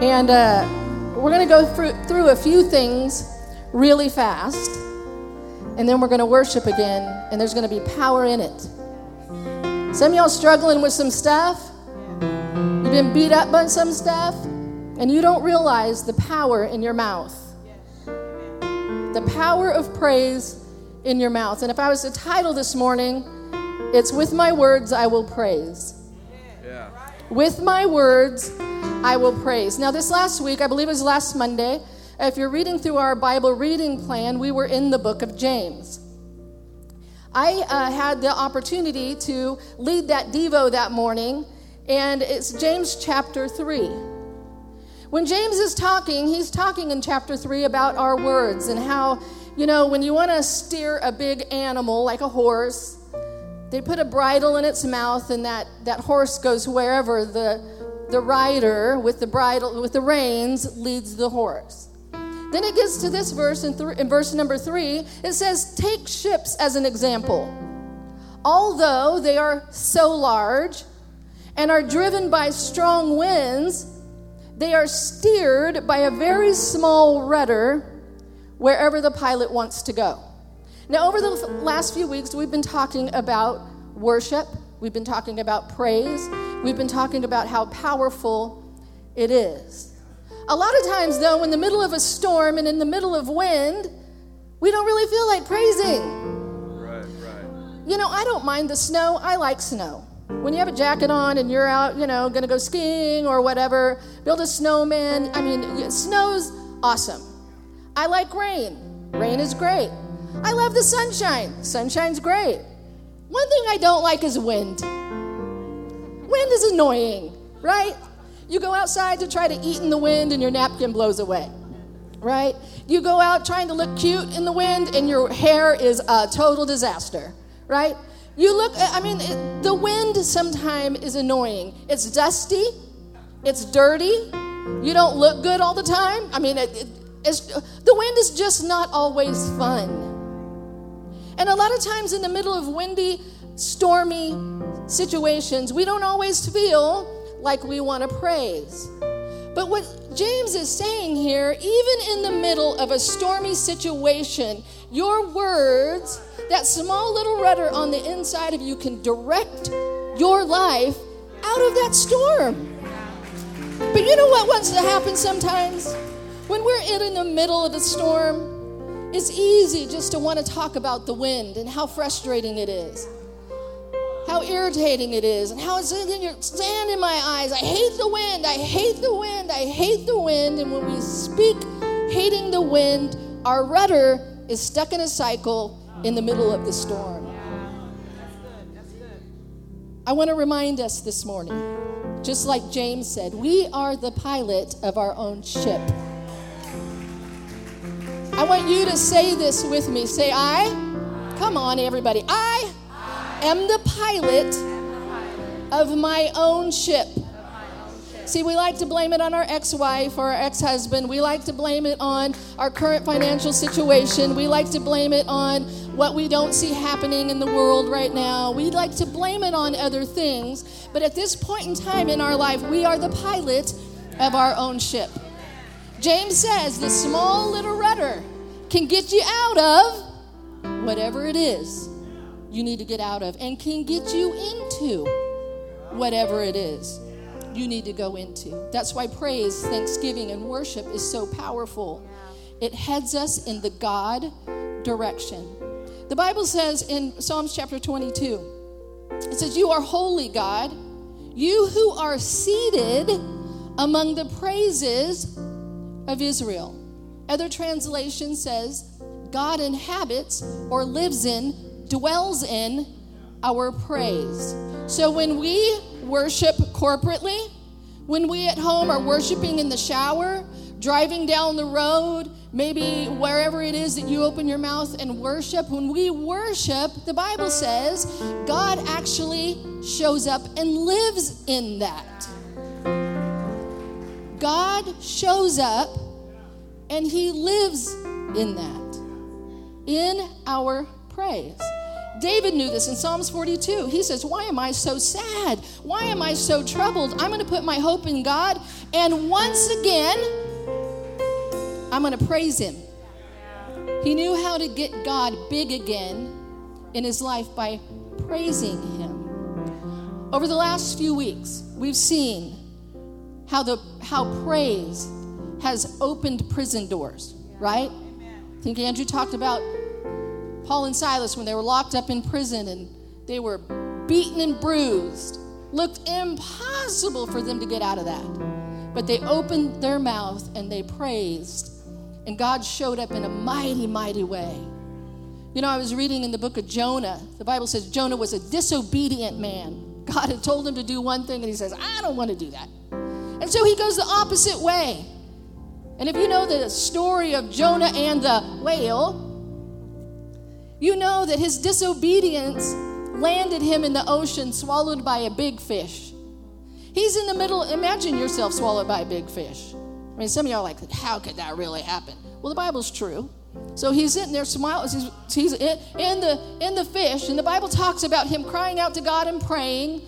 And uh, we're going to go through, through a few things really fast. And then we're going to worship again, and there's going to be power in it. Some of y'all struggling with some stuff. You've been beat up by some stuff, and you don't realize the power in your mouth. The power of praise in your mouth. And if I was to title this morning, it's With My Words I Will Praise. Yeah. With my words I will praise. Now, this last week, I believe it was last Monday, if you're reading through our Bible reading plan, we were in the book of James. I uh, had the opportunity to lead that Devo that morning, and it's James chapter 3. When James is talking, he's talking in chapter 3 about our words and how, you know, when you want to steer a big animal like a horse, they put a bridle in its mouth, and that, that horse goes wherever the, the rider with the bridle, with the reins, leads the horse. Then it gets to this verse in, th- in verse number three. It says, Take ships as an example. Although they are so large and are driven by strong winds, they are steered by a very small rudder wherever the pilot wants to go. Now, over the last few weeks, we've been talking about worship, we've been talking about praise, we've been talking about how powerful it is. A lot of times, though, in the middle of a storm and in the middle of wind, we don't really feel like praising. Right, right. You know, I don't mind the snow, I like snow. When you have a jacket on and you're out, you know, gonna go skiing or whatever, build a snowman. I mean, snow's awesome. I like rain. Rain is great. I love the sunshine. Sunshine's great. One thing I don't like is wind. Wind is annoying, right? You go outside to try to eat in the wind and your napkin blows away, right? You go out trying to look cute in the wind and your hair is a total disaster, right? You look, I mean, it, the wind sometimes is annoying. It's dusty, it's dirty, you don't look good all the time. I mean, it, it, the wind is just not always fun. And a lot of times in the middle of windy, stormy situations, we don't always feel like we want to praise. But what James is saying here, even in the middle of a stormy situation, your words, that small little rudder on the inside of you, can direct your life out of that storm. But you know what wants to happen sometimes? When we're in the middle of a storm, it's easy just to want to talk about the wind and how frustrating it is, how irritating it is, and how it's sand in my eyes. I hate the wind. I hate the wind. I hate the wind. And when we speak hating the wind, our rudder is stuck in a cycle in the middle of the storm. I want to remind us this morning, just like James said, we are the pilot of our own ship. I want you to say this with me. Say, I. Come on, everybody. I am the pilot of my own ship. See, we like to blame it on our ex wife or our ex husband. We like to blame it on our current financial situation. We like to blame it on what we don't see happening in the world right now. We like to blame it on other things. But at this point in time in our life, we are the pilot of our own ship. James says the small little rudder can get you out of whatever it is you need to get out of and can get you into whatever it is you need to go into. That's why praise, thanksgiving, and worship is so powerful. It heads us in the God direction. The Bible says in Psalms chapter 22, it says, You are holy, God, you who are seated among the praises of Israel. Other translation says, God inhabits or lives in, dwells in our praise. So when we worship corporately, when we at home are worshiping in the shower, driving down the road, maybe wherever it is that you open your mouth and worship, when we worship, the Bible says God actually shows up and lives in that. God shows up and He lives in that, in our praise. David knew this in Psalms 42. He says, Why am I so sad? Why am I so troubled? I'm going to put my hope in God And once again, I'm going to praise him. He knew how to get God big again in his life by praising him. Over the last few weeks, we've seen how the how praise has opened prison doors, right? I think Andrew talked about Paul and Silas when they were locked up in prison and they were beaten and bruised. Looked impossible for them to get out of that. But they opened their mouth and they praised. And God showed up in a mighty, mighty way. You know, I was reading in the book of Jonah. The Bible says Jonah was a disobedient man. God had told him to do one thing, and he says, I don't want to do that. And so he goes the opposite way. And if you know the story of Jonah and the whale, you know that his disobedience landed him in the ocean, swallowed by a big fish. He's in the middle. Imagine yourself swallowed by a big fish. I mean, some of y'all are like, how could that really happen? Well, the Bible's true. So he's in there smiling. He's, he's in, in, the, in the fish, and the Bible talks about him crying out to God and praying.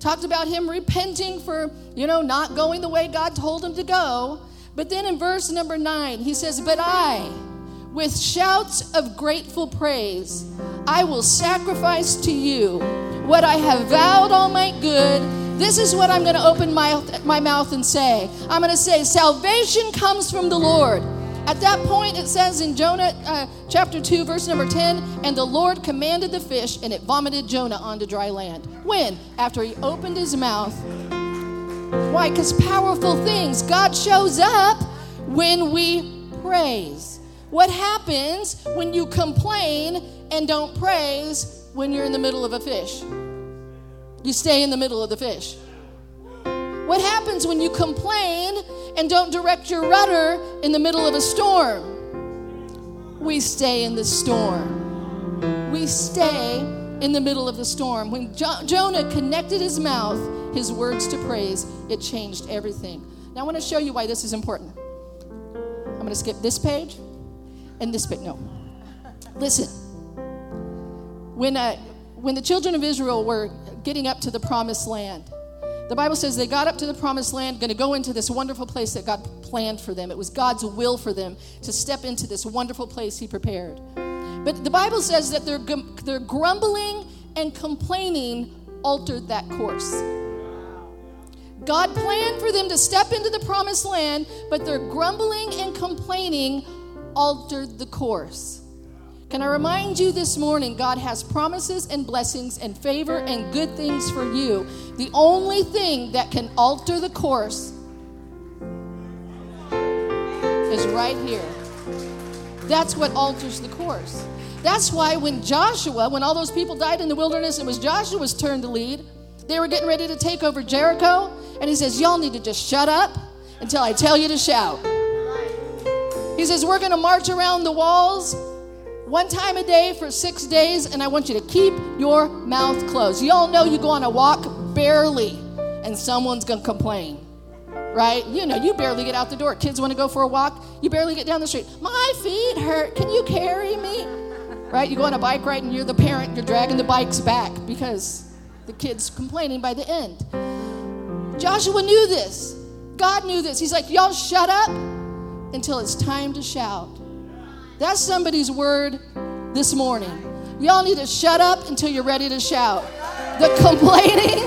Talked about him repenting for, you know, not going the way God told him to go. But then in verse number nine, he says, But I, with shouts of grateful praise, I will sacrifice to you what I have vowed all my good. This is what I'm going to open my, my mouth and say. I'm going to say, Salvation comes from the Lord. At that point, it says in Jonah uh, chapter 2, verse number 10, and the Lord commanded the fish, and it vomited Jonah onto dry land. When? After he opened his mouth. Why? Because powerful things. God shows up when we praise. What happens when you complain and don't praise when you're in the middle of a fish? You stay in the middle of the fish. What happens when you complain and don't direct your rudder in the middle of a storm? We stay in the storm. We stay in the middle of the storm. When jo- Jonah connected his mouth, his words to praise, it changed everything. Now I want to show you why this is important. I'm going to skip this page and this bit. No. Listen. When, uh, when the children of Israel were getting up to the promised land, the Bible says they got up to the promised land, going to go into this wonderful place that God planned for them. It was God's will for them to step into this wonderful place He prepared. But the Bible says that their, their grumbling and complaining altered that course. God planned for them to step into the promised land, but their grumbling and complaining altered the course. Can I remind you this morning, God has promises and blessings and favor and good things for you. The only thing that can alter the course is right here. That's what alters the course. That's why when Joshua, when all those people died in the wilderness, it was Joshua's turn to lead. They were getting ready to take over Jericho, and he says, Y'all need to just shut up until I tell you to shout. He says, We're going to march around the walls one time a day for six days, and I want you to keep your mouth closed. You all know you go on a walk barely, and someone's going to complain. Right? You know, you barely get out the door. Kids want to go for a walk, you barely get down the street. My feet hurt. Can you carry me? Right? You go on a bike ride, and you're the parent, you're dragging the bikes back because the kid's complaining by the end. Joshua knew this. God knew this. He's like, Y'all shut up until it's time to shout. That's somebody's word this morning. Y'all need to shut up until you're ready to shout. The complaining,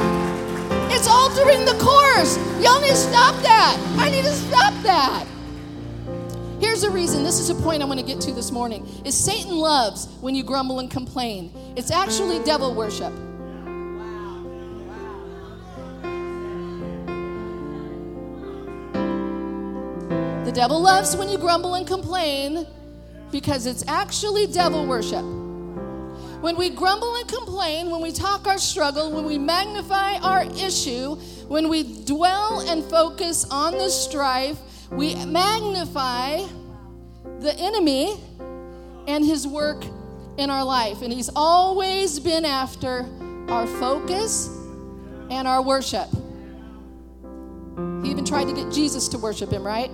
it's altering the course. Y'all need to stop that. I need to stop that. Here's the reason. This is a point I want to get to this morning. Is Satan loves when you grumble and complain. It's actually devil worship. The devil loves when you grumble and complain because it's actually devil worship. When we grumble and complain, when we talk our struggle, when we magnify our issue, when we dwell and focus on the strife, we magnify the enemy and his work in our life. And he's always been after our focus and our worship. He even tried to get Jesus to worship him, right?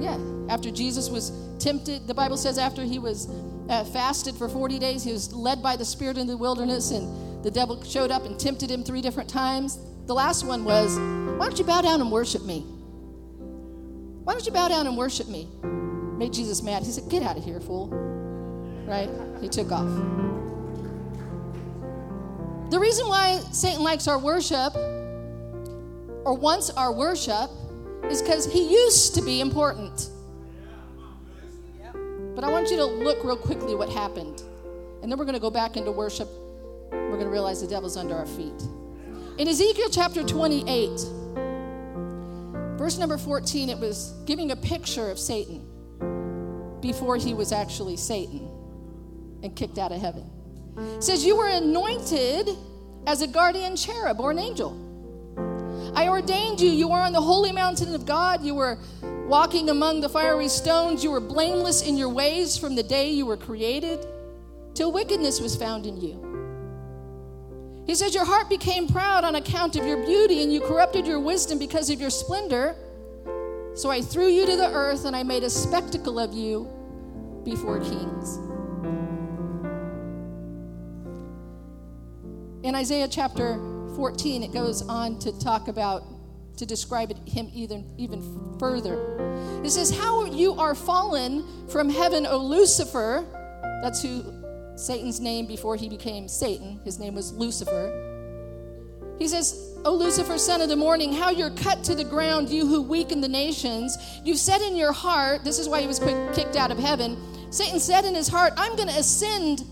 Yeah. After Jesus was tempted, the Bible says after he was uh, fasted for 40 days, he was led by the Spirit in the wilderness, and the devil showed up and tempted him three different times. The last one was, Why don't you bow down and worship me? Why don't you bow down and worship me? Made Jesus mad. He said, Get out of here, fool. Right? He took off. The reason why Satan likes our worship, or wants our worship, is because he used to be important. But I want you to look real quickly what happened. And then we're going to go back into worship. We're going to realize the devil's under our feet. In Ezekiel chapter 28, verse number 14, it was giving a picture of Satan before he was actually Satan and kicked out of heaven. It says, You were anointed as a guardian cherub or an angel. I ordained you. You were on the holy mountain of God. You were walking among the fiery stones. You were blameless in your ways from the day you were created till wickedness was found in you. He says, Your heart became proud on account of your beauty, and you corrupted your wisdom because of your splendor. So I threw you to the earth, and I made a spectacle of you before kings. In Isaiah chapter 14, it goes on to talk about, to describe it, him even, even further. It says, How you are fallen from heaven, O Lucifer. That's who Satan's name before he became Satan. His name was Lucifer. He says, O Lucifer, son of the morning, how you're cut to the ground, you who weaken the nations. You've said in your heart, this is why he was kicked out of heaven. Satan said in his heart, I'm going to ascend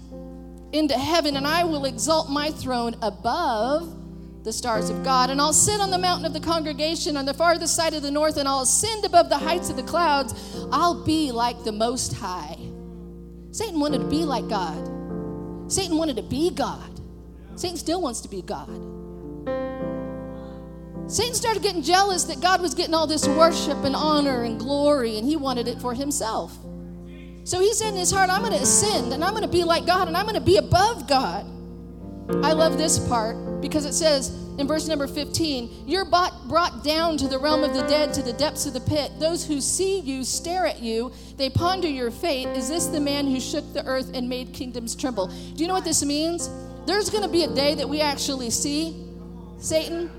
into heaven and I will exalt my throne above the stars of God. And I'll sit on the mountain of the congregation on the farthest side of the north and I'll ascend above the heights of the clouds. I'll be like the Most High. Satan wanted to be like God. Satan wanted to be God. Satan still wants to be God. Satan started getting jealous that God was getting all this worship and honor and glory, and he wanted it for himself. So he said in his heart, I'm going to ascend and I'm going to be like God and I'm going to be above God. I love this part because it says in verse number 15, You're brought down to the realm of the dead, to the depths of the pit. Those who see you stare at you, they ponder your fate. Is this the man who shook the earth and made kingdoms tremble? Do you know what this means? There's going to be a day that we actually see Satan,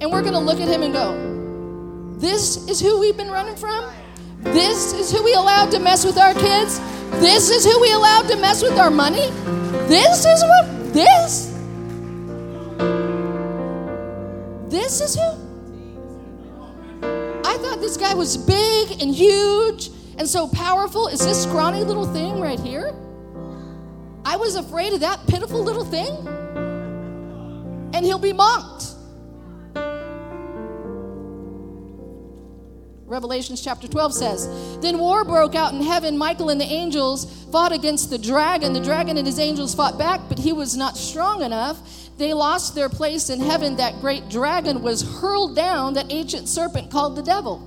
and we're going to look at him and go, This is who we've been running from? This is who we allowed to mess with our kids. This is who we allowed to mess with our money. This is what, this? This is who? I thought this guy was big and huge and so powerful. Is this scrawny little thing right here? I was afraid of that pitiful little thing. And he'll be mocked. Revelations chapter 12 says, Then war broke out in heaven. Michael and the angels fought against the dragon. The dragon and his angels fought back, but he was not strong enough. They lost their place in heaven. That great dragon was hurled down, that ancient serpent called the devil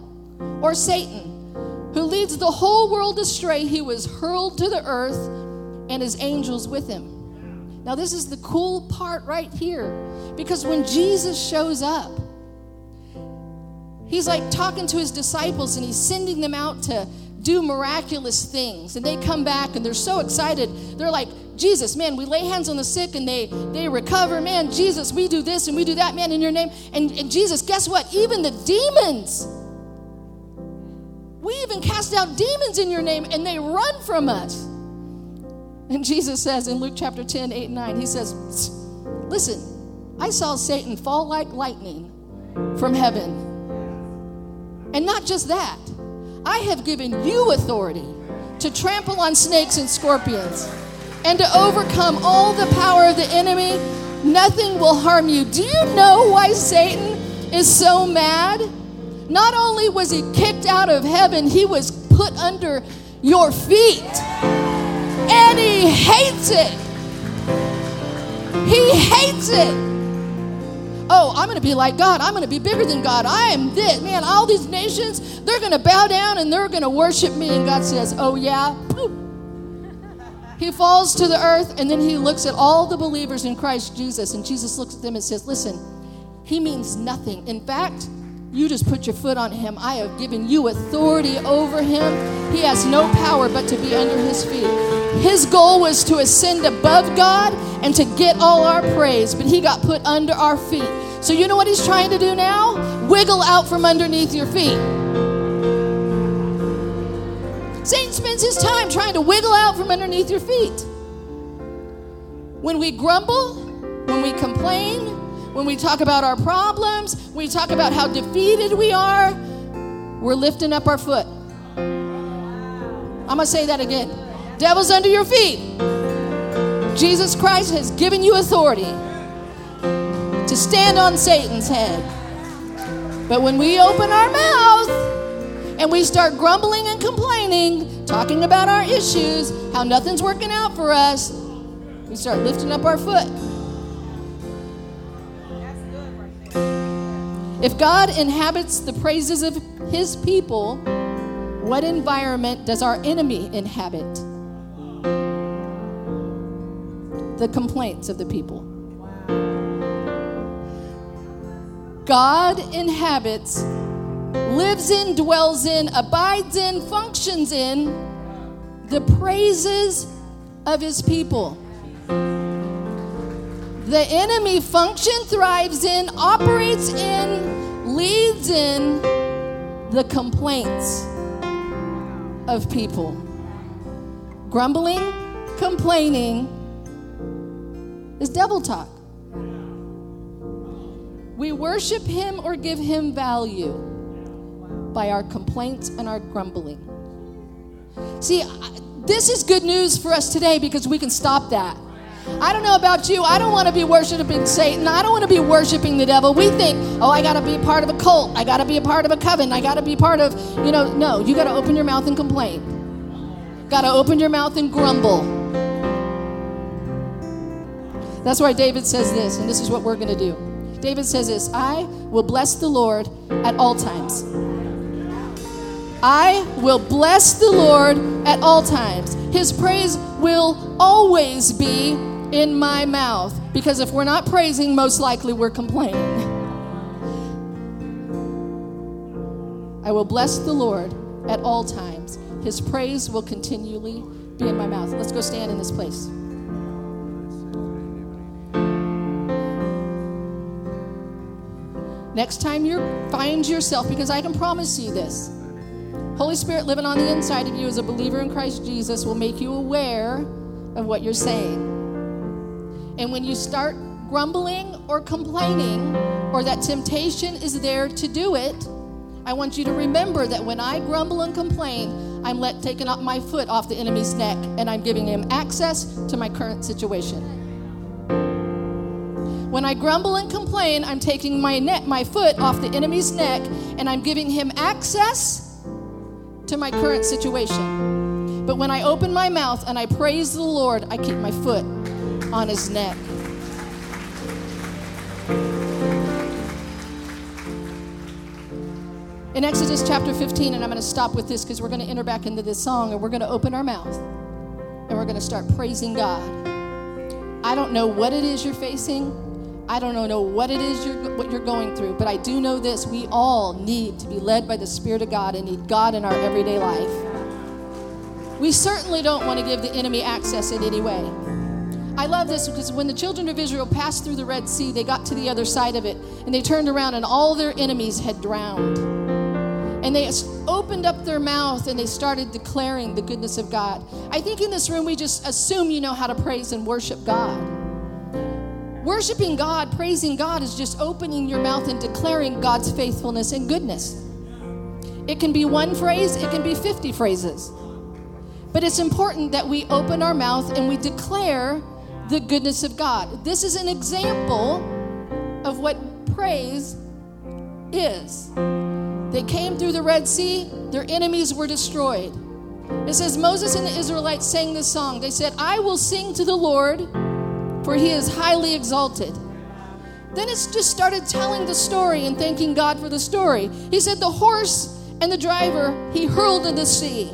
or Satan, who leads the whole world astray. He was hurled to the earth and his angels with him. Now, this is the cool part right here because when Jesus shows up, He's like talking to his disciples and he's sending them out to do miraculous things. And they come back and they're so excited. They're like, Jesus, man, we lay hands on the sick and they they recover. Man, Jesus, we do this and we do that, man, in your name. And, and Jesus, guess what? Even the demons, we even cast out demons in your name and they run from us. And Jesus says in Luke chapter 10, 8 and 9, he says, Listen, I saw Satan fall like lightning from heaven. And not just that, I have given you authority to trample on snakes and scorpions and to overcome all the power of the enemy. Nothing will harm you. Do you know why Satan is so mad? Not only was he kicked out of heaven, he was put under your feet. And he hates it. He hates it oh, I'm going to be like God. I'm going to be bigger than God. I am this. Man, all these nations, they're going to bow down and they're going to worship me. And God says, oh, yeah? He falls to the earth and then he looks at all the believers in Christ Jesus. And Jesus looks at them and says, listen, he means nothing. In fact, you just put your foot on him. I have given you authority over him. He has no power but to be under his feet. His goal was to ascend above God and to get all our praise, but he got put under our feet. So, you know what he's trying to do now? Wiggle out from underneath your feet. Satan spends his time trying to wiggle out from underneath your feet. When we grumble, when we complain, when we talk about our problems, when we talk about how defeated we are, we're lifting up our foot. I'm going to say that again. Devil's under your feet. Jesus Christ has given you authority to stand on Satan's head. But when we open our mouth and we start grumbling and complaining, talking about our issues, how nothing's working out for us, we start lifting up our foot. If God inhabits the praises of his people, what environment does our enemy inhabit? The complaints of the people. God inhabits, lives in, dwells in, abides in, functions in the praises of his people. The enemy function thrives in, operates in, leads in the complaints of people. Grumbling, complaining is devil talk. We worship him or give him value by our complaints and our grumbling. See, this is good news for us today because we can stop that. I don't know about you. I don't want to be worshiping Satan. I don't want to be worshiping the devil. We think, oh, I got to be part of a cult. I got to be a part of a coven. I got to be part of, you know, no, you got to open your mouth and complain. Got to open your mouth and grumble. That's why David says this, and this is what we're going to do. David says this I will bless the Lord at all times. I will bless the Lord at all times. His praise will always be in my mouth. Because if we're not praising, most likely we're complaining. I will bless the Lord at all times. His praise will continually be in my mouth. Let's go stand in this place. Next time you find yourself, because I can promise you this Holy Spirit living on the inside of you as a believer in Christ Jesus will make you aware of what you're saying. And when you start grumbling or complaining, or that temptation is there to do it, I want you to remember that when I grumble and complain, I'm let taking up my foot off the enemy's neck and I'm giving him access to my current situation. When I grumble and complain, I'm taking my neck, my foot off the enemy's neck and I'm giving him access to my current situation. But when I open my mouth and I praise the Lord, I keep my foot on his neck. In Exodus chapter 15, and I'm going to stop with this because we're going to enter back into this song and we're going to open our mouth and we're going to start praising God. I don't know what it is you're facing. I don't know what it is you're, what you're going through, but I do know this. We all need to be led by the Spirit of God and need God in our everyday life. We certainly don't want to give the enemy access in any way. I love this because when the children of Israel passed through the Red Sea, they got to the other side of it and they turned around and all their enemies had drowned. And they opened up their mouth and they started declaring the goodness of God. I think in this room we just assume you know how to praise and worship God. Worshiping God, praising God, is just opening your mouth and declaring God's faithfulness and goodness. It can be one phrase, it can be 50 phrases. But it's important that we open our mouth and we declare the goodness of God. This is an example of what praise is. They came through the Red Sea, their enemies were destroyed. It says Moses and the Israelites sang this song. They said, I will sing to the Lord for he is highly exalted. Then it just started telling the story and thanking God for the story. He said, The horse and the driver he hurled in the sea.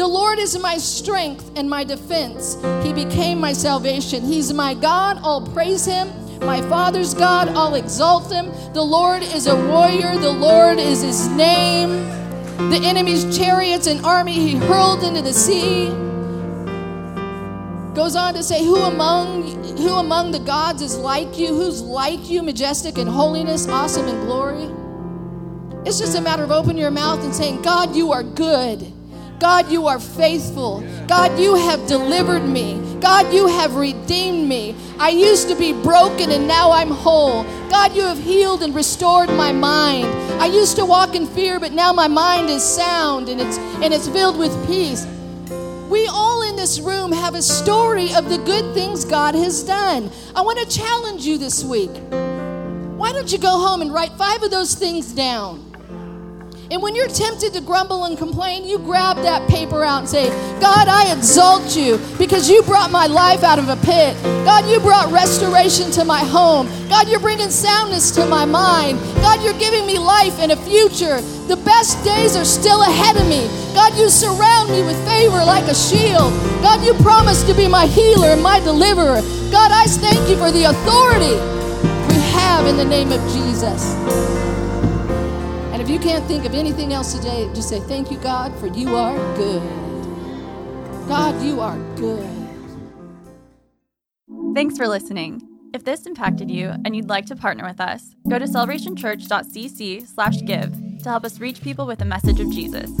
The Lord is my strength and my defense. He became my salvation. He's my God. I'll praise him. My Father's God. I'll exalt him. The Lord is a warrior. The Lord is his name. The enemy's chariots and army he hurled into the sea. Goes on to say, Who among who among the gods is like you? Who's like you, majestic in holiness, awesome in glory? It's just a matter of opening your mouth and saying, God, you are good. God, you are faithful. God, you have delivered me. God, you have redeemed me. I used to be broken and now I'm whole. God, you have healed and restored my mind. I used to walk in fear, but now my mind is sound and it's and it's filled with peace. We all in this room have a story of the good things God has done. I want to challenge you this week. Why don't you go home and write five of those things down? And when you're tempted to grumble and complain, you grab that paper out and say, God, I exalt you because you brought my life out of a pit. God, you brought restoration to my home. God, you're bringing soundness to my mind. God, you're giving me life and a future. The best days are still ahead of me. God, you surround me with favor like a shield. God, you promise to be my healer and my deliverer. God, I thank you for the authority we have in the name of Jesus. You can't think of anything else today, just say, Thank you, God, for you are good. God, you are good. Thanks for listening. If this impacted you and you'd like to partner with us, go to celebrationchurch.cc/give to help us reach people with the message of Jesus.